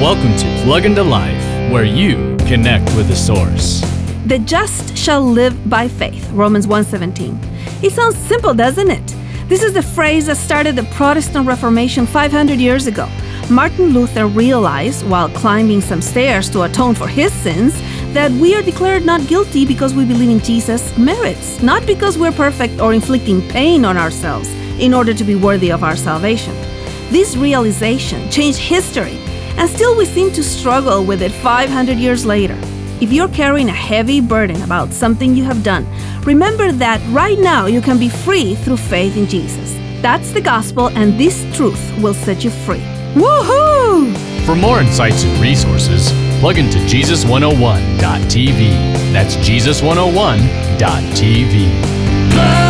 Welcome to Plug into Life, where you connect with the source. The just shall live by faith, Romans 1:17. It sounds simple, doesn't it? This is the phrase that started the Protestant Reformation 500 years ago. Martin Luther realized while climbing some stairs to atone for his sins that we are declared not guilty because we believe in Jesus' merits, not because we're perfect or inflicting pain on ourselves in order to be worthy of our salvation. This realization changed history, and still we seem to struggle with it 500 years later. If you're carrying a heavy burden about something you have done, remember that right now you can be free through faith in Jesus. That's the gospel, and this truth will set you free. Woohoo! For more insights and resources, plug into Jesus101.tv. That's Jesus101.tv.